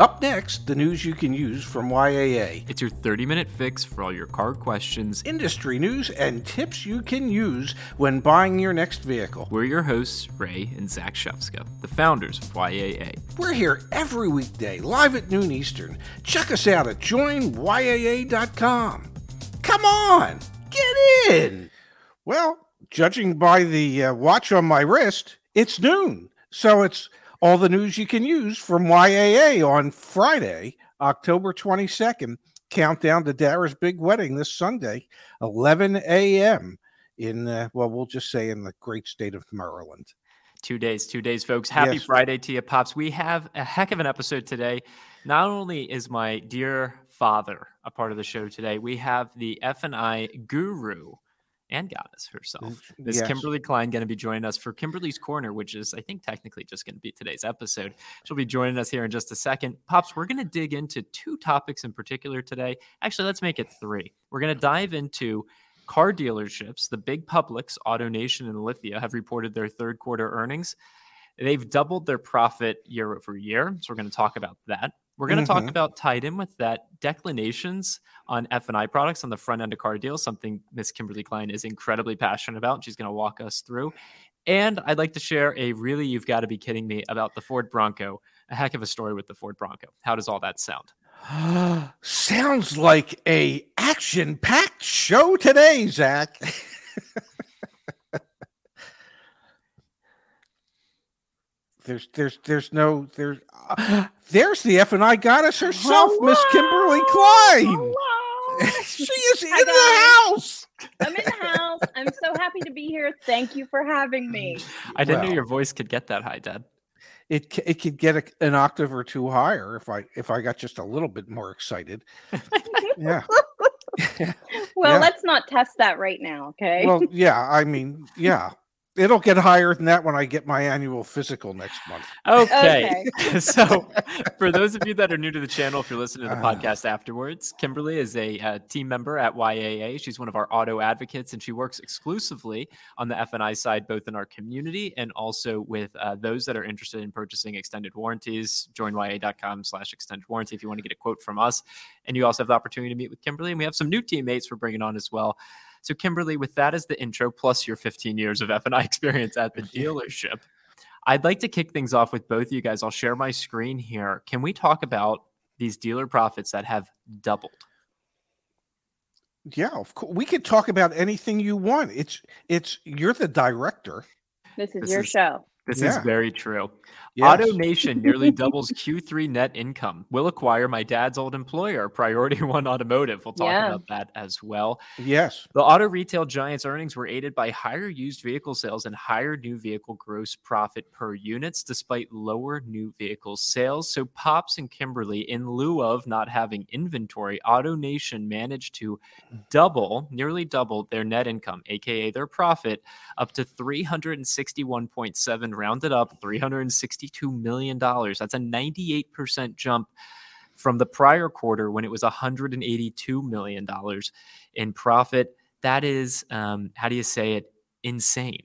Up next, the news you can use from YAA. It's your 30 minute fix for all your car questions, industry news, and tips you can use when buying your next vehicle. We're your hosts, Ray and Zach Shefska, the founders of YAA. We're here every weekday, live at noon Eastern. Check us out at joinyaa.com. Come on, get in. Well, judging by the uh, watch on my wrist, it's noon. So it's all the news you can use from YAA on Friday, October 22nd. Countdown to Dara's big wedding this Sunday, 11 a.m. in, uh, well, we'll just say in the great state of Maryland. Two days, two days, folks. Happy yes. Friday to you, Pops. We have a heck of an episode today. Not only is my dear father a part of the show today, we have the F&I guru, and goddess herself. Yes. Kimberly Kline going to be joining us for Kimberly's Corner, which is, I think, technically just going to be today's episode. She'll be joining us here in just a second. Pops, we're going to dig into two topics in particular today. Actually, let's make it three. We're going to dive into car dealerships. The big publics, AutoNation and Lithia, have reported their third quarter earnings. They've doubled their profit year over year. So we're going to talk about that. We're going to mm-hmm. talk about tied in with that declinations on F&I products on the front end of car deals, something Miss Kimberly Kline is incredibly passionate about. She's going to walk us through. And I'd like to share a really you've got to be kidding me about the Ford Bronco. A heck of a story with the Ford Bronco. How does all that sound? Sounds like a action-packed show today, Zach. there's there's there's no there's uh, there's the F and I goddess herself, Miss Kimberly Kline. she is in the house. I'm in the house. I'm so happy to be here. Thank you for having me. I didn't well, know your voice could get that high, Dad. It it could get a, an octave or two higher if I if I got just a little bit more excited. yeah. well, yeah. let's not test that right now, okay? Well, yeah, I mean, yeah it'll get higher than that when I get my annual physical next month. Okay. okay. so, for those of you that are new to the channel, if you're listening to the uh, podcast afterwards, Kimberly is a, a, uh, team member at YAA. She's one of our auto advocates, and she works exclusively on the F&I side, both in our community and also with uh, those that are interested in purchasing extended warranties. Join YAA.com/slash extended warranty if you want to get a quote from us. And you also have the opportunity to meet with Kimberly, and we have some new teammates we're bringing on as well. So, Kimberly, with that as the intro, plus your 15 years of F&I experience at the dealership, I'd like to kick things off with both of you guys. I'll share my screen here. Can we talk about these dealer profits that have doubled? Yeah, of course. We could talk about anything you want. It's it's you're the director. This is this your is, show. This yeah. is very true. Yes. AutoNation nearly doubles Q3 net income. Will acquire my dad's old employer, Priority One Automotive. We'll talk yeah. about that as well. Yes. The auto retail giants' earnings were aided by higher used vehicle sales and higher new vehicle gross profit per units, despite lower new vehicle sales. So, Pops and Kimberly, in lieu of not having inventory, AutoNation managed to double, nearly double their net income, aka their profit, up to 361.7, rounded up 360. $62 million. That's a 98% jump from the prior quarter when it was $182 million in profit. That is, um, how do you say it? Insane.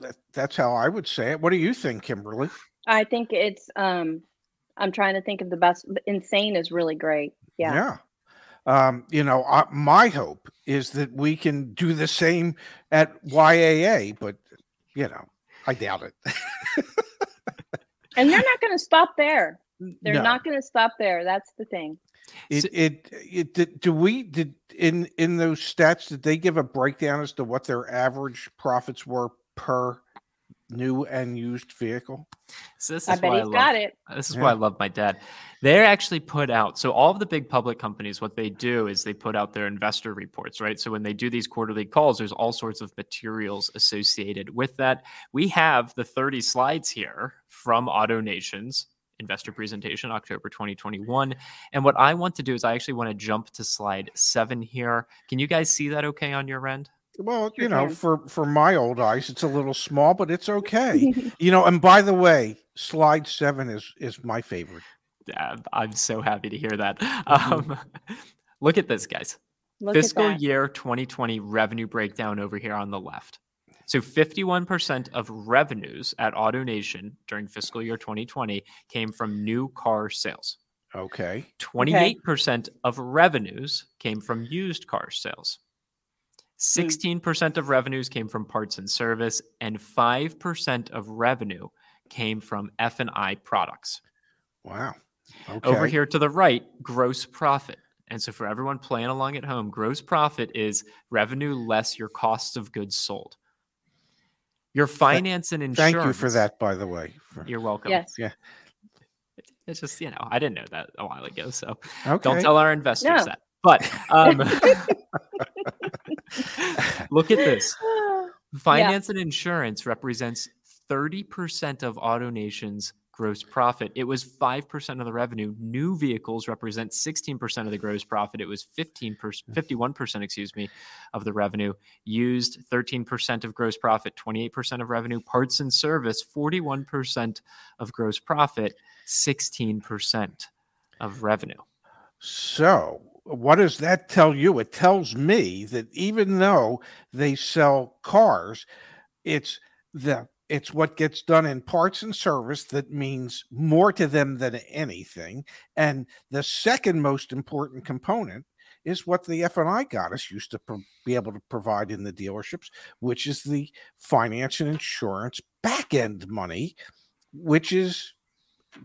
That, that's how I would say it. What do you think, Kimberly? I think it's, um, I'm trying to think of the best. Insane is really great. Yeah. Yeah. Um, you know, uh, my hope is that we can do the same at YAA, but you know, I doubt it. and they're not going to stop there. They're no. not going to stop there. That's the thing. It, it, it, did, do we, did in, in those stats, did they give a breakdown as to what their average profits were per new and used vehicle? So this is I bet why he's I love, got it. This is yeah. why I love my dad. They're actually put out. So all of the big public companies, what they do is they put out their investor reports, right? So when they do these quarterly calls, there's all sorts of materials associated with that. We have the 30 slides here from AutoNation's investor presentation, October 2021. And what I want to do is I actually want to jump to slide seven here. Can you guys see that okay on your end? Well, you know, for for my old eyes, it's a little small, but it's okay. you know, and by the way, slide seven is is my favorite. Yeah, I'm so happy to hear that. Mm-hmm. Um, look at this, guys. Look Fiscal year 2020 revenue breakdown over here on the left. So 51% of revenues at AutoNation during fiscal year 2020 came from new car sales. Okay. 28% of revenues came from used car sales. 16% of revenues came from parts and service and 5% of revenue came from F&I products. Wow. Okay. Over here to the right, gross profit. And so for everyone playing along at home, gross profit is revenue less your costs of goods sold. Your finance and insurance. Thank you for that, by the way. For, you're welcome. Yes. Yeah. It's just, you know, I didn't know that a while ago. So okay. don't tell our investors no. that. But um, look at this. Finance yeah. and insurance represents 30% of AutoNation's gross profit. It was 5% of the revenue. New vehicles represent 16% of the gross profit. It was 15%, 51%, excuse me, of the revenue. Used 13% of gross profit, 28% of revenue. Parts and service, 41% of gross profit, 16% of revenue. So, what does that tell you? It tells me that even though they sell cars, it's the it's what gets done in parts and service that means more to them than anything. And the second most important component is what the F&I goddess used to pro- be able to provide in the dealerships, which is the finance and insurance back end money, which is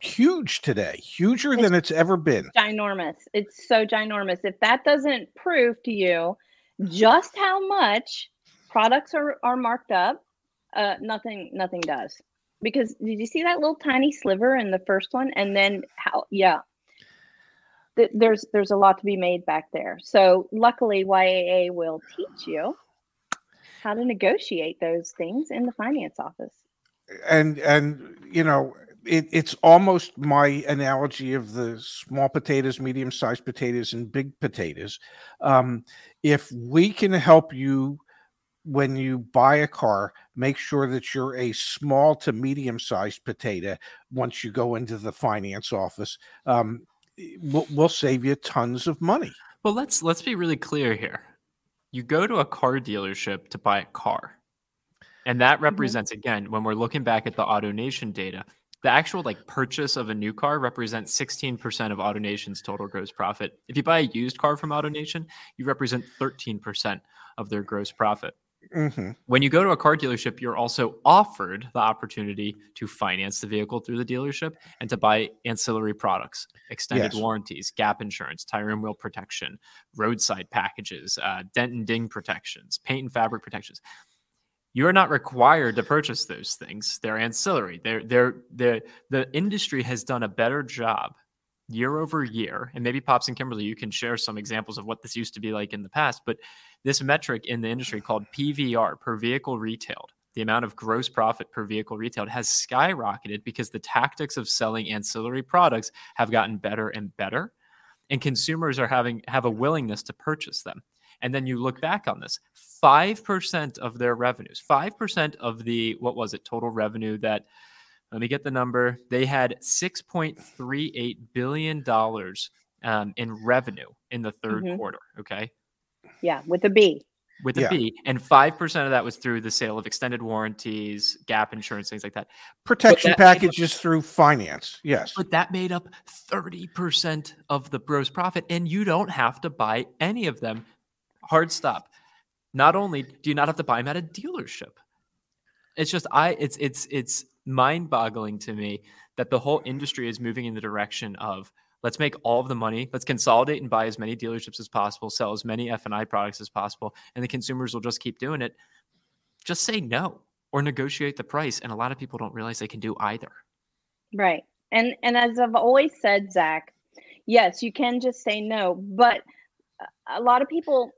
huge today, huger it's than it's ever been. Ginormous. It's so ginormous. If that doesn't prove to you just how much products are, are marked up, uh, nothing nothing does. Because did you see that little tiny sliver in the first one? And then how yeah. there's there's a lot to be made back there. So luckily YAA will teach you how to negotiate those things in the finance office. And and you know, it, it's almost my analogy of the small potatoes, medium sized potatoes, and big potatoes. Um, if we can help you when you buy a car, make sure that you're a small to medium sized potato once you go into the finance office. Um, we'll, we'll save you tons of money. Well, let's let's be really clear here. You go to a car dealership to buy a car. And that mm-hmm. represents again when we're looking back at the AutoNation data, the actual like purchase of a new car represents 16% of AutoNation's total gross profit. If you buy a used car from AutoNation, you represent 13% of their gross profit. Mm-hmm. When you go to a car dealership, you're also offered the opportunity to finance the vehicle through the dealership and to buy ancillary products, extended yes. warranties, gap insurance, tire and wheel protection, roadside packages, uh, dent and ding protections, paint and fabric protections you're not required to purchase those things. They're ancillary. They're they're the the industry has done a better job year over year. And maybe Pops and Kimberly, you can share some examples of what this used to be like in the past. But this metric in the industry called PVR per vehicle retailed, the amount of gross profit per vehicle retailed has skyrocketed because the tactics of selling ancillary products have gotten better and better. And consumers are having have a willingness to purchase them. And then you look back on this 5% of their revenues, 5% of the, what was it, total revenue that, let me get the number, they had $6.38 billion um, in revenue in the 3rd mm-hmm. quarter. Okay. Yeah, with a B. With a yeah. B, and 5% of that was through the sale of extended warranties, gap insurance, things like that. Protection packages up, through finance. Yes. But that made up 30% of the gross profit, and you don't have to buy any of them hard stop. Not only do you not have to buy them at a dealership, it's just I it's it's it's mind-boggling to me that the whole industry is moving in the direction of let's make all of the money let's consolidate and buy as many dealerships as possible sell as many f&i products as possible and the consumers will just keep doing it. Just say no or negotiate the price and a lot of people don't realize they can do either. Right. And and as i've always said zach yes you can just say no but a lot of people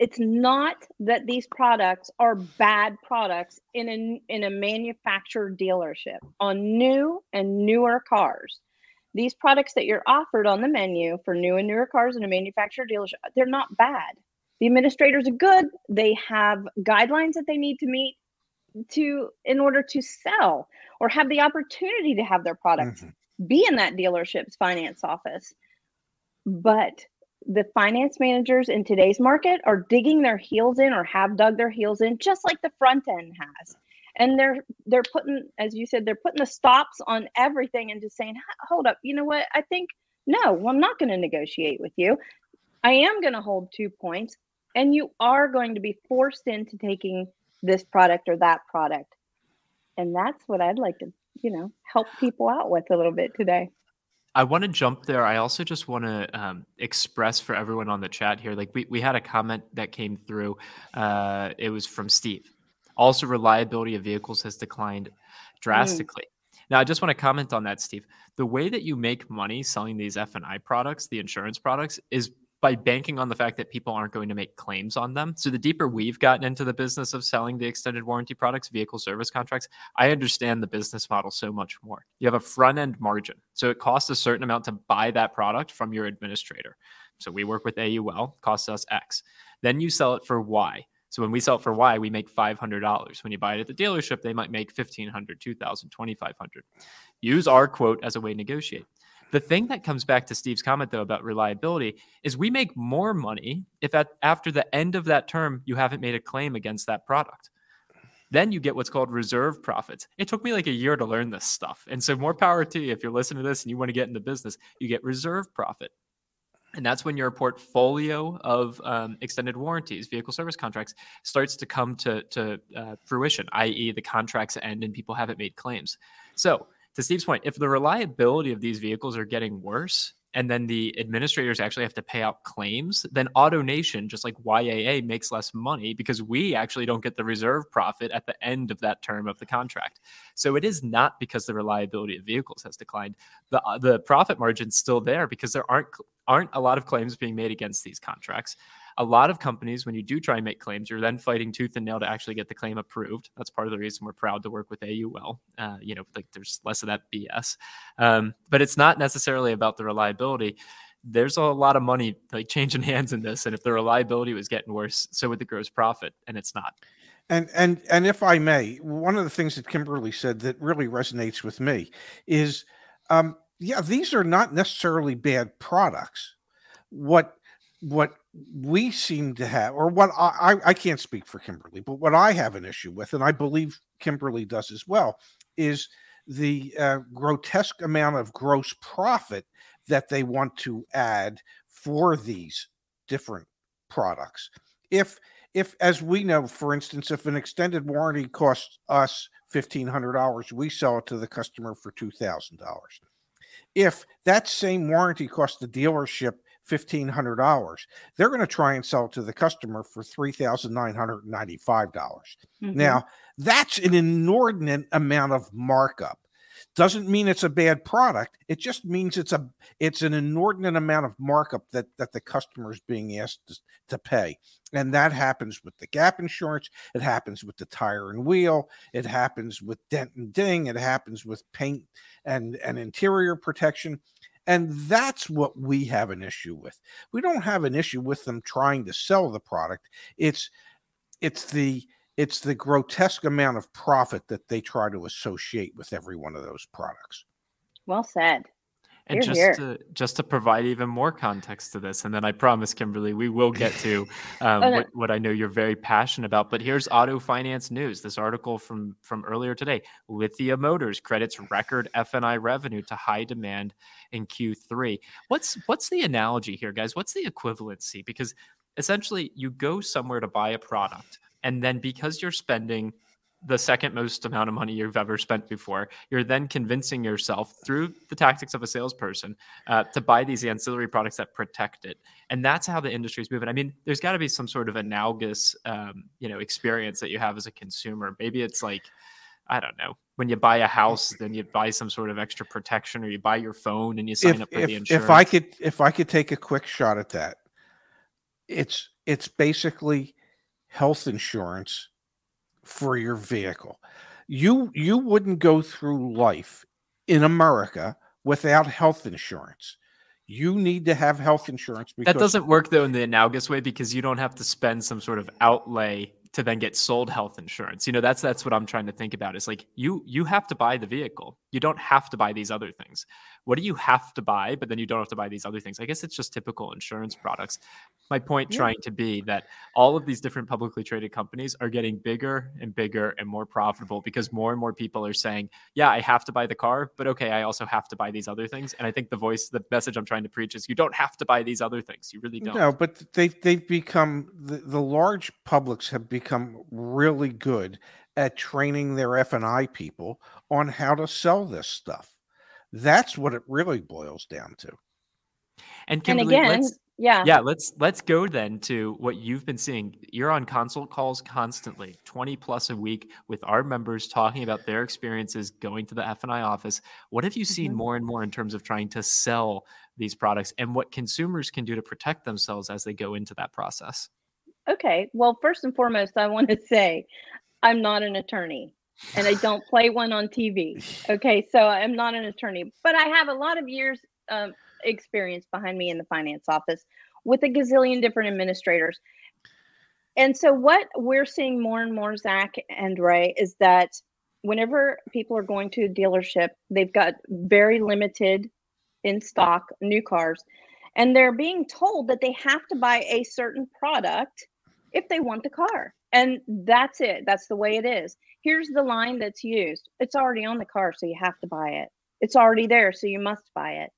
it's not that these products are bad products in a, in a manufactured dealership. On new and newer cars these products that you're offered on the menu for new and newer cars in a manufacturer dealership they're not bad. The administrators are good. They have guidelines that they need to meet to in order to sell or have the opportunity to have their products mm-hmm. be in that dealership's finance office. But the finance managers in today's market are digging their heels in or have dug their heels in just like the front end has. And they're they're putting as you said they're putting the stops on everything and just saying hold up you know what? I think no well, i'm not going to negotiate with you. I am going to hold two points and you are going to be forced into taking this product or that product. And that's what i'd like to you know help people out with a little bit today I want to jump there. I also just want to um, express for everyone on the chat here. Like we, we had a comment that came through. Uh, it was from Steve. Also, reliability of vehicles has declined drastically. Mm. Now, I just want to comment on that, Steve. The way that you make money selling these F and I products, the insurance products, is by banking on the fact that people aren't going to make claims on them. So the deeper we've gotten into the business of selling the extended warranty products, vehicle service contracts, I understand the business model so much more. You have a front end margin. So it costs a certain amount to buy that product from your administrator. So we work with AUL, costs us X. Then you sell it for Y. So when we sell it for Y, we make $500. When you buy it at the dealership, they might make $1,500, $2,000, $2,500. Use our quote as a way to negotiate. The thing that comes back to Steve's comment though about reliability is we make more money if at after the end of that term you haven't made a claim against that product. Then you get what's called reserve profits. It took me like a year to learn this stuff. And so more power to you if you're listening to this and you want to get into business, you get reserve profit. And that's when your portfolio of um, extended warranties, vehicle service contracts, starts to come to, to uh, fruition, i.e., the contracts end and people haven't made claims. So to Steve's point, if the reliability of these vehicles are getting worse, and then the administrators actually have to pay out claims, then AutoNation, just like YAA, makes less money because we actually don't get the reserve profit at the end of that term of the contract. So it is not because the reliability of vehicles has declined. The uh, the profit margin's still there because there aren't aren't a lot of claims being made against these contracts a lot of companies, when you do try and make claims, you're then fighting tooth and nail to actually get the claim approved. That's part of the reason we're proud to work with AUL. Uh, you know, like there's less of that BS. Um, but it's not necessarily about the reliability. There's a lot of money like changing hands in this, and if the reliability was getting worse, so would the gross profit, and it's not. And and and if I may, one of the things that Kimberly said that really resonates with me is, um, yeah, these are not necessarily bad products. What what we seem to have, or what I, I can't speak for Kimberly, but what I have an issue with, and I believe Kimberly does as well, is the uh, grotesque amount of gross profit that they want to add for these different products. If if as we know, for instance, if an extended warranty costs us fifteen hundred dollars, we sell it to the customer for two thousand dollars. If that same warranty costs the dealership $1,500. They're going to try and sell it to the customer for 3,995. dollars mm hmm Now, that's an inordinate amount of markup. Doesn't mean it's a bad product. It just means it's a it's an inordinate amount of markup that that the customer is being asked to, to pay. And that happens with the gap insurance. It happens with the tire and wheel. It happens with dent and ding. It happens with paint and, and interior protection. And that's what we have an issue with. We don't have an issue with them trying to sell the product. It's it's the it's the grotesque amount of profit that they try to associate with every one of those products. Well said. And You're just here. to just to provide even more context to this, and then I promise, Kimberly, we will get to um, oh, no. what, what I know you're very passionate about. But here's auto finance news. This article from from earlier today: Lithia Motors credits record F and I revenue to high demand in Q3. What's what's the analogy here, guys? What's the equivalency? Because essentially, you go somewhere to buy a product, and then because you're spending the second most amount of money you've ever spent before. You're then convincing yourself through the tactics of a salesperson uh, to buy these ancillary products that protect it, and that's how the industry is moving. I mean, there's got to be some sort of analogous, um, you know, experience that you have as a consumer. Maybe it's like, I don't know, when you buy a house, then you buy some sort of extra protection, or you buy your phone and you sign if, up for if, the insurance. If I could, if I could take a quick shot at that, it's it's basically health insurance for your vehicle. You you wouldn't go through life in America without health insurance. You need to have health insurance because that doesn't work though in the analogous way because you don't have to spend some sort of outlay to then get sold health insurance. You know, that's that's what I'm trying to think about. Is like you you have to buy the vehicle. You don't have to buy these other things. What do you have to buy, but then you don't have to buy these other things? I guess it's just typical insurance products. My point yeah. trying to be that all of these different publicly traded companies are getting bigger and bigger and more profitable because more and more people are saying, yeah, I have to buy the car, but okay, I also have to buy these other things. And I think the voice, the message I'm trying to preach is you don't have to buy these other things. You really don't. No, but they've, they've become, the, the large publics have become really good at training their F&I people on how to sell this stuff. That's what it really boils down to. And, Kimberly, and again, yeah. Yeah, let's let's go then to what you've been seeing. You're on consult calls constantly, 20 plus a week with our members talking about their experiences going to the F&I office. What have you seen mm-hmm. more and more in terms of trying to sell these products and what consumers can do to protect themselves as they go into that process? Okay. Well, first and foremost, I want to say I'm not an attorney and I don't play one on TV. Okay, so I'm not an attorney, but I have a lot of years um, experience behind me in the finance office with a gazillion different administrators. And so what we're seeing more and more, Zach and Ray, is that whenever people are going to a dealership, they've got very limited in stock new cars, and they're being told that they have to buy a certain product if they want the car. And that's it. That's the way it is. Here's the line that's used. It's already on the car, so you have to buy it. It's already there, so you must buy it.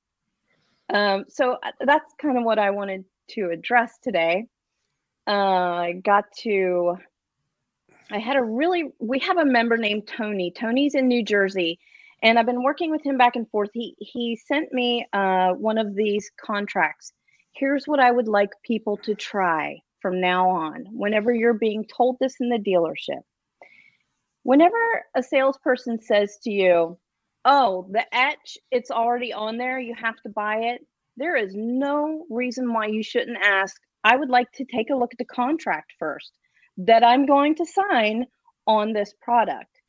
Um, so uh, that's kind of what I wanted to address today. Uh, I got to, I had a really, we have a member named Tony. Tony's in New Jersey, and I've been working with him back and forth. He he sent me uh, one of these contracts. Here's what I would like people to try from now on, whenever you're being told this in the dealership. Whenever a salesperson says to you, Oh, the etch, it's already on there, you have to buy it, there is no reason why you shouldn't ask. I would like to take a look at the contract first that I'm going to sign on this product.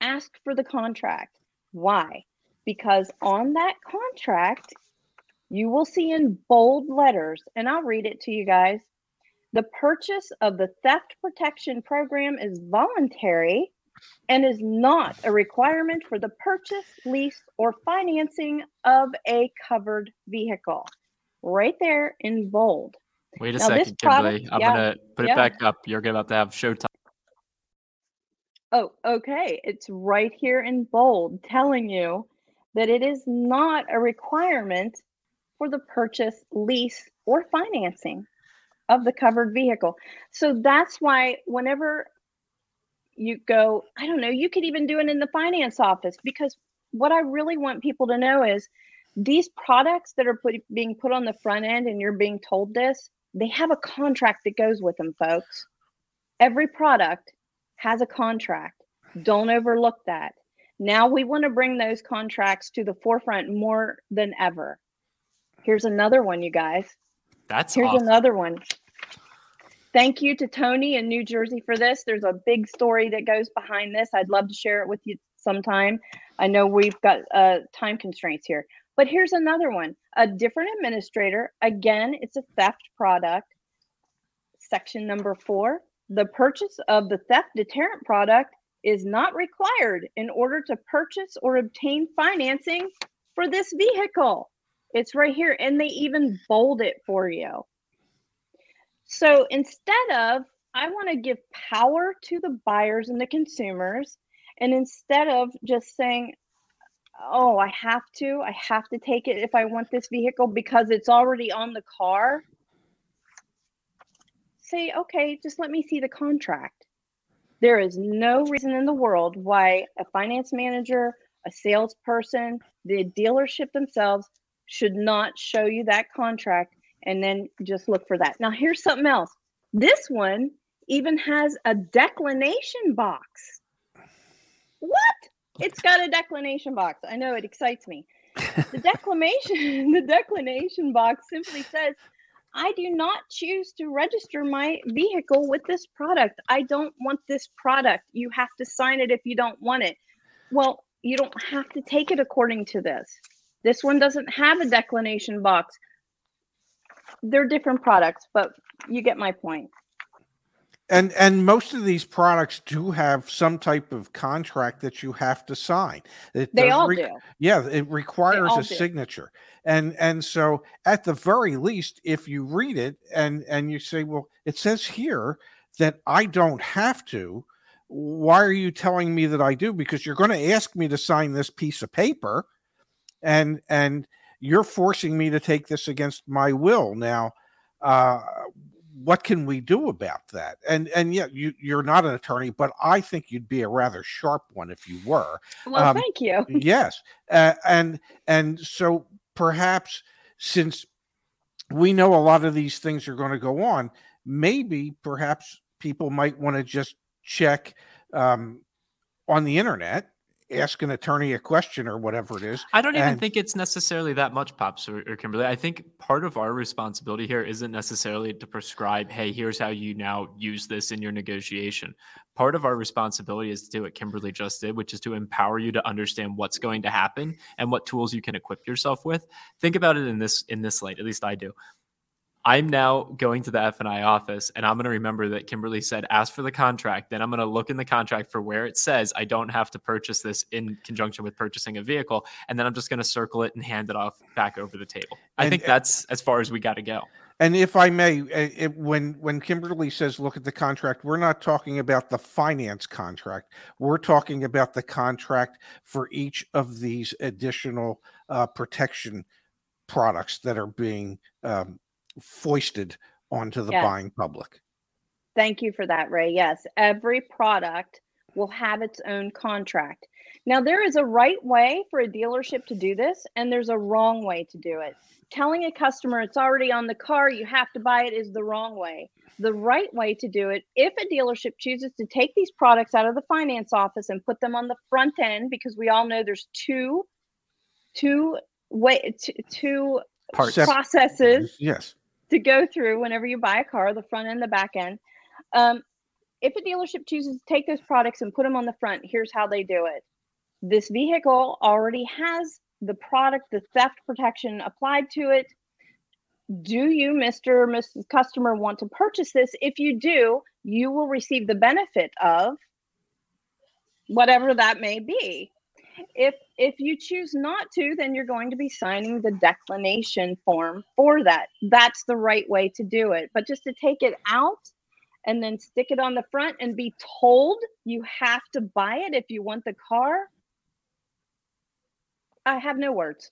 Ask for the contract. Why? Because on that contract, you will see in bold letters, and I'll read it to you guys the purchase of the theft protection program is voluntary and is not a requirement for the purchase, lease, or financing of a covered vehicle. Right there in bold. Wait a now, second, Kimberly. I'm yeah, gonna put yeah. it back up. You're about to have showtime. Oh, okay. It's right here in bold telling you that it is not a requirement for the purchase, lease, or financing of the covered vehicle. So that's why whenever you go, I don't know, you could even do it in the finance office because what I really want people to know is these products that are put, being put on the front end and you're being told this, they have a contract that goes with them, folks. Every product has a contract. Don't overlook that. Now we want to bring those contracts to the forefront more than ever. Here's another one, you guys. That's here's awesome. another one. Thank you to Tony in New Jersey for this. There's a big story that goes behind this. I'd love to share it with you sometime. I know we've got uh, time constraints here, but here's another one. A different administrator. Again, it's a theft product. Section number four. The purchase of the theft deterrent product is not required in order to purchase or obtain financing for this vehicle. It's right here, and they even bold it for you. So instead of, I want to give power to the buyers and the consumers. And instead of just saying, oh, I have to, I have to take it if I want this vehicle because it's already on the car, say, okay, just let me see the contract. There is no reason in the world why a finance manager, a salesperson, the dealership themselves should not show you that contract and then just look for that. Now, here's something else. This one even has a declination box. What? It's got a declination box. I know it excites me. The declination, the declination box simply says, I do not choose to register my vehicle with this product. I don't want this product. You have to sign it if you don't want it. Well, you don't have to take it according to this. This one doesn't have a declination box they're different products, but you get my point. and and most of these products do have some type of contract that you have to sign. It they all re- do. Yeah, it requires a do. signature, and and so at the very least, if you read it and and you say, well, it says here that I don't have to. Why are you telling me that I do? Because you're going to ask me to sign this piece of paper, and and you're forcing me to take this against my will now. Uh, what can we do about that? And and yeah, you you're not an attorney, but I think you'd be a rather sharp one if you were. Well, um, thank you. yes, uh, and and so perhaps since we know a lot of these things are going to go on, maybe perhaps people might want to just check um, on the internet ask an attorney a question or whatever it is. I don't even and, think it's necessarily that much, Pops or, or, Kimberly. I think part of our responsibility here isn't necessarily to prescribe, hey, here's how you now use this in your negotiation. Part of our responsibility is to do what Kimberly just did, which is to empower you to understand what's going to happen and what tools you can equip yourself with. Think about it in this in this light, at least I do. I'm now going to the F&I office and I'm going to remember that Kimberly said ask for the contract. Then I'm going to look in the contract for where it says I don't have to purchase this in conjunction with purchasing a vehicle and then I'm just going to circle it and hand it off back over the table. I and, think that's as far as we got to go. And if I may, it, when when Kimberly says look at the contract, we're not talking about the finance contract. We're talking about the contract for each of these additional uh, protection products that are being um, foisted onto the buying public. Thank you for that, Ray. Yes, every product will have its own contract. Now, there is a right way for a dealership to do this, and there's a wrong way to do it. Telling a customer it's already on the car, you have to buy it, is the wrong way. The right way to do it, if a dealership chooses to take these products out of the finance office and put them on the front end, because we all know there's two, two way, two, two processes. Yes to go through whenever you buy a car, the front end, the back end. Um, if a dealership chooses to take those products and put them on the front, here's how they do it. This vehicle already has the product, the theft protection applied to it. Do you, Mr. or Mrs. Customer, want to purchase this? If you do, you will receive the benefit of whatever that may be if if you choose not to then you're going to be signing the declination form for that. That's the right way to do it. But just to take it out and then stick it on the front and be told you have to buy it if you want the car i have no words.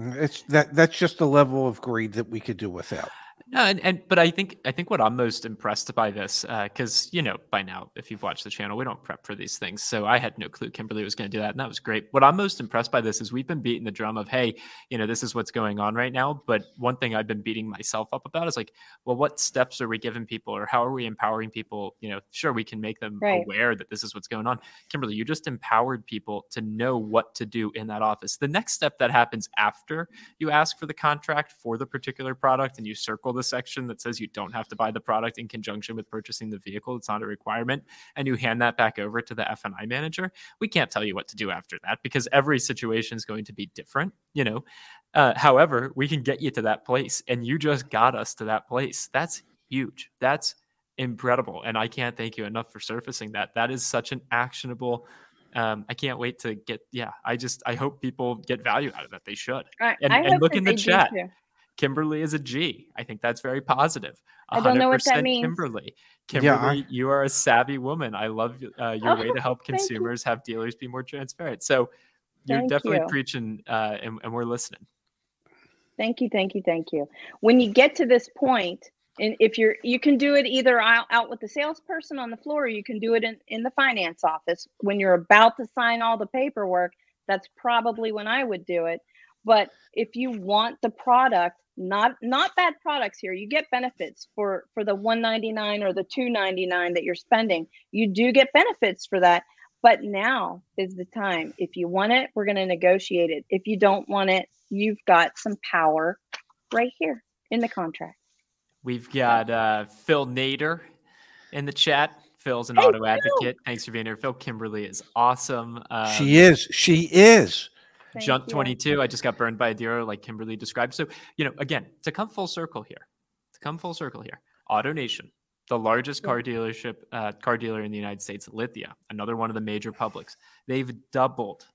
Mm, it's that that's just the level of greed that we could do without no, and, and but I think I think what I'm most impressed by this, because uh, you know by now if you've watched the channel, we don't prep for these things, so I had no clue Kimberly was going to do that, and that was great. What I'm most impressed by this is we've been beating the drum of hey, you know this is what's going on right now, but one thing I've been beating myself up about is like, well, what steps are we giving people, or how are we empowering people? You know, sure we can make them right. aware that this is what's going on. Kimberly, you just empowered people to know what to do in that office. The next step that happens after you ask for the contract for the particular product and you circle the section that says you don't have to buy the product in conjunction with purchasing the vehicle. It's not a requirement. And you hand that back over to the F&I manager. We can't tell you what to do after that because every situation is going to be different, you know. Uh, however, we can get you to that place and you just got us to that place. That's huge. That's incredible. And I can't thank you enough for surfacing that. That is such an actionable um, I can't wait to get. Yeah, I just I hope people get value out of that. They should. Right. And, and look in the chat. Kimberly is a G. I think that's very positive. I don't know what that means. Kimberly. Kimberly, yeah, you are a savvy woman. I love uh, your oh, way to help consumers have dealers be more transparent. So you're thank definitely you. preaching, uh, and, and we're listening. Thank you, thank you, thank you. When you get to this point, and if you're, you can do it either out, out with the salesperson on the floor, or you can do it in, in the finance office. When you're about to sign all the paperwork, that's probably when I would do it. But if you want the product not not bad products here you get benefits for for the 199 or the 299 that you're spending. You do get benefits for that but now is the time. If you want it we're going to negotiate it. If you don't want it you've got some power right here in the contract. We've got uh, phil nader in the chat. Phil's an hey, auto advocate. Phil. thanks for being here. Phil kimberly is awesome. Um, she is. She is Thank Junt you. 22, I just got burned by a deer like Kimberly described. So, you know, again, to come full circle here, to come full circle here, AutoNation, the largest car dealership, uh, car dealer in the United States, Lithia, another one of the major publics, they've doubled,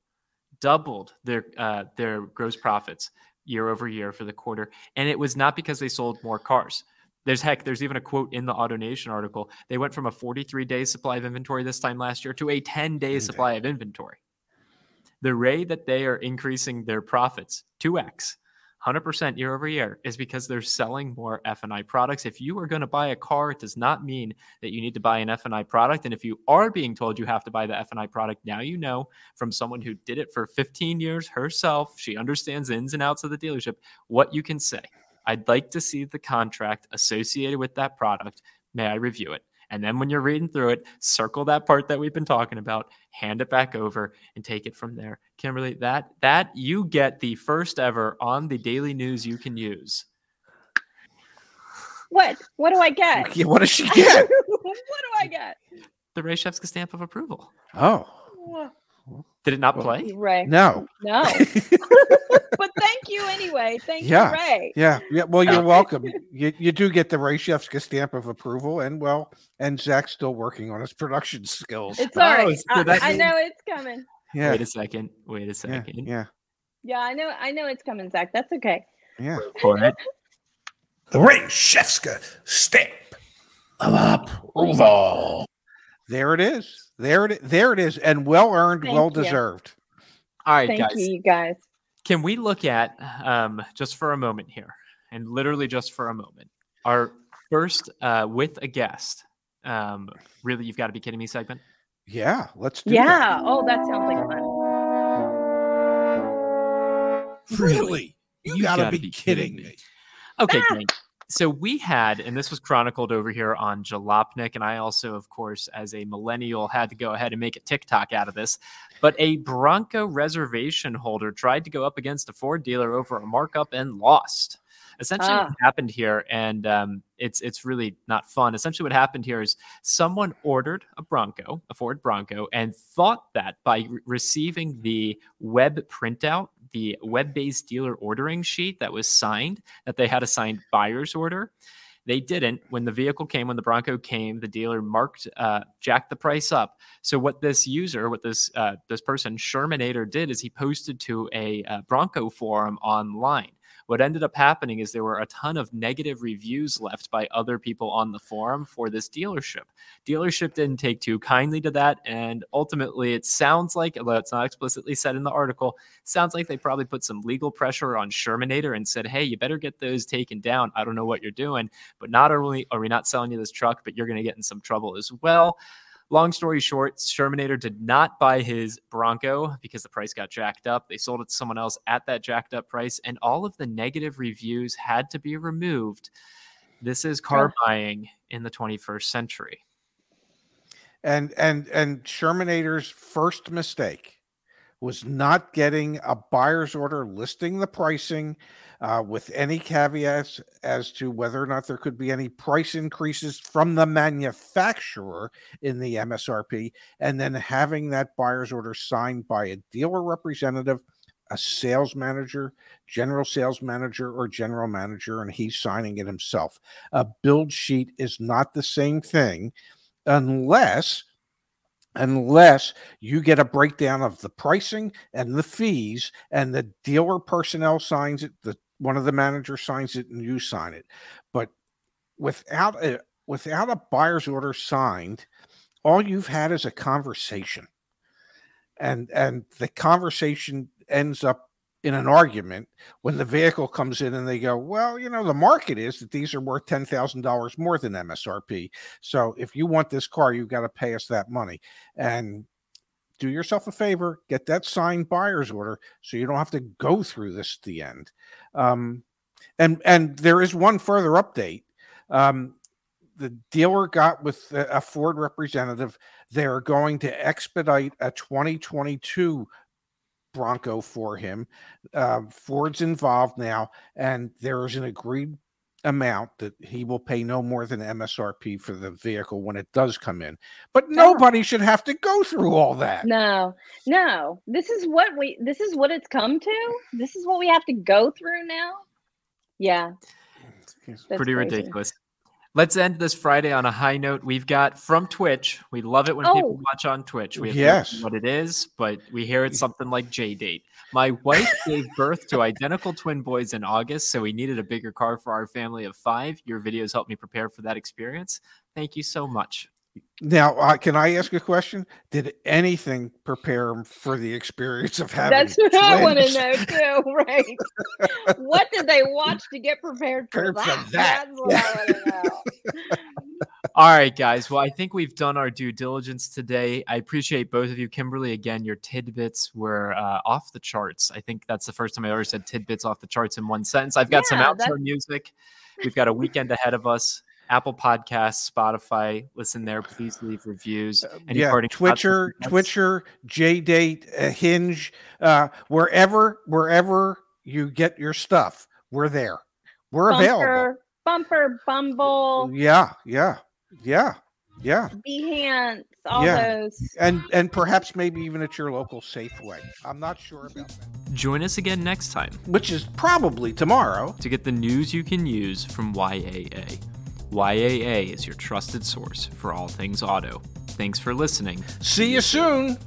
doubled their uh, their gross profits year over year for the quarter, and it was not because they sold more cars. There's heck, there's even a quote in the AutoNation article. They went from a 43 day supply of inventory this time last year to a 10 day supply of inventory. The rate that they are increasing their profits 2x 100% year over year is because they're selling more F&I products. If you are going to buy a car, it does not mean that you need to buy an F&I product. And if you are being told you have to buy the F&I product, now you know from someone who did it for 15 years herself, she understands ins and outs of the dealership, what you can say. I'd like to see the contract associated with that product. May I review it? And then when you're reading through it, circle that part that we've been talking about, hand it back over, and take it from there. Kimberly, that that you get the first ever on the daily news you can use. What? What do I get? What does she get? what do I get? The Ray Shefska stamp of approval. Oh. Did it not play? Ray. No. No. but thank you anyway. Thank Yeah. you, Ray. Yeah, yeah. Well, you're welcome. You you do get the Ray Shefska stamp of approval, and well, and Zach's still working on his production skills. It's all right. Oh, so I, that I means- know it's coming. yeah, Wait a second. Wait a yeah, second. yeah, Yeah, I know. I know it's coming, Zach. That's okay. yeah. For it. The Ray Shefska stamp of approval. There it is. There it there it is, and well earned, well deserved. All right, Thank guys. you, you guys. Can we look at um, just for a moment here, and literally just for a moment, our first uh, with a guest? Um, really, you've got to be kidding me segment. Yeah, let's do Yeah. Oh, that sounds like fun. Really, you, You gotta, gotta be, be kidding, kidding me. Okay, Ah! So we had, and this was chronicled over here on Jalopnik, and I also, of course, as a millennial, had to go ahead and make a TikTok out of this. But a Bronco reservation holder tried to go up against a Ford dealer over a markup and lost. Essentially, Ah. what happened here, and um, it's it's really not fun. Essentially, what happened here is someone ordered a Bronco, a Ford Bronco, and thought that by re- receiving the web printout, the web-based dealer ordering sheet that was signed, that they had a signed buyer's order. They didn't. When the vehicle came, when the Bronco came, the dealer marked, uh, jacked the price up. So what this user, what this uh, this person Shermanator did, is he posted to a uh, Bronco forum online. What ended up happening is there were a ton of negative reviews left by other people on the forum for this dealership. Dealership didn't take too kindly to that, and ultimately, it sounds like, although it's not explicitly said in the article, sounds like they probably put some legal pressure on Shermanator and said, "Hey, you better get those taken down. I don't know what you're doing, but not only are we not selling you this truck, but you're going to get in some trouble as well." Long story short, Shermanator did not buy his Bronco because the price got jacked up. They sold it to someone else at that jacked up price, and all of the negative reviews had to be removed. This is car buying in the 21st century. And and and Shermanator's first mistake was not getting a buyer's order listing the pricing uh, with any caveats as to whether or not there could be any price increases from the manufacturer in the MSRP, and then having that buyer's order signed by a dealer representative, a sales manager, general sales manager, or general manager, and he's signing it himself. A build sheet is not the same thing unless unless you get a breakdown of the pricing and the fees and the dealer personnel signs it the one of the managers signs it and you sign it. But without a without a buyer's order signed all you've had is a conversation. And and the conversation ends up in an argument when the vehicle comes in and they go, well, you know, the market is that these are worth ten thousand dollars more than MSRP. So if you want this car, you've got to pay us that money. And do yourself a favor, get that signed buyer's order so you don't have to go through this at the end. Um, and and there is one further update. Um, the dealer got with a a Ford representative. They're going to expedite a 2022 Bronco for him. Uh, Ford's involved now, and there is an agreed amount that he will pay no more than MSRP for the vehicle when it does come in. But nobody should have to go through all that. No, no. This is what we. This is what it's come to. This is what we have to go through now. Yeah. that's Pretty crazy. ridiculous. Let's end this Friday on a high note. We've got from Twitch. We love it when Oh. people watch on Twitch. We have Yes. what it is, but we hear it's something like J date. My wife gave birth to identical twin boys in August, so we needed a bigger car for our family of five. Your videos helped me prepare for that experience. Thank you so much. Now, uh, can I ask a question? Did anything prepare him for the experience of having? That's what I want to know too, right? what did they watch to get prepared for Prepared that? for that. That's what I know. All right, guys. Well, I think we've done our due diligence today. I appreciate both of you. Kimberly, again, your tidbits were uh, off the charts. I think that's the first time I ever said tidbits off the charts in one sentence. I've got some Yeah, outro that's- music. We've got a weekend ahead of us. Apple Podcasts, Spotify. Listen there. Please leave reviews. Any yeah, parting thoughts, Twitcher, Mr. Twitcher, JDate, uh, Hinge, uh, wherever, wherever you get your stuff, we're there. We're available. Bumper, bumper, Bumble, Yeah, yeah, yeah, yeah, Behance, all Yeah. those. and and perhaps maybe even at your local Safeway. I'm not sure about that. Join us again next time Which is probably tomorrow. to get the news you can use from YAA. YAA is your trusted source for all things auto. Thanks for listening. See you soon.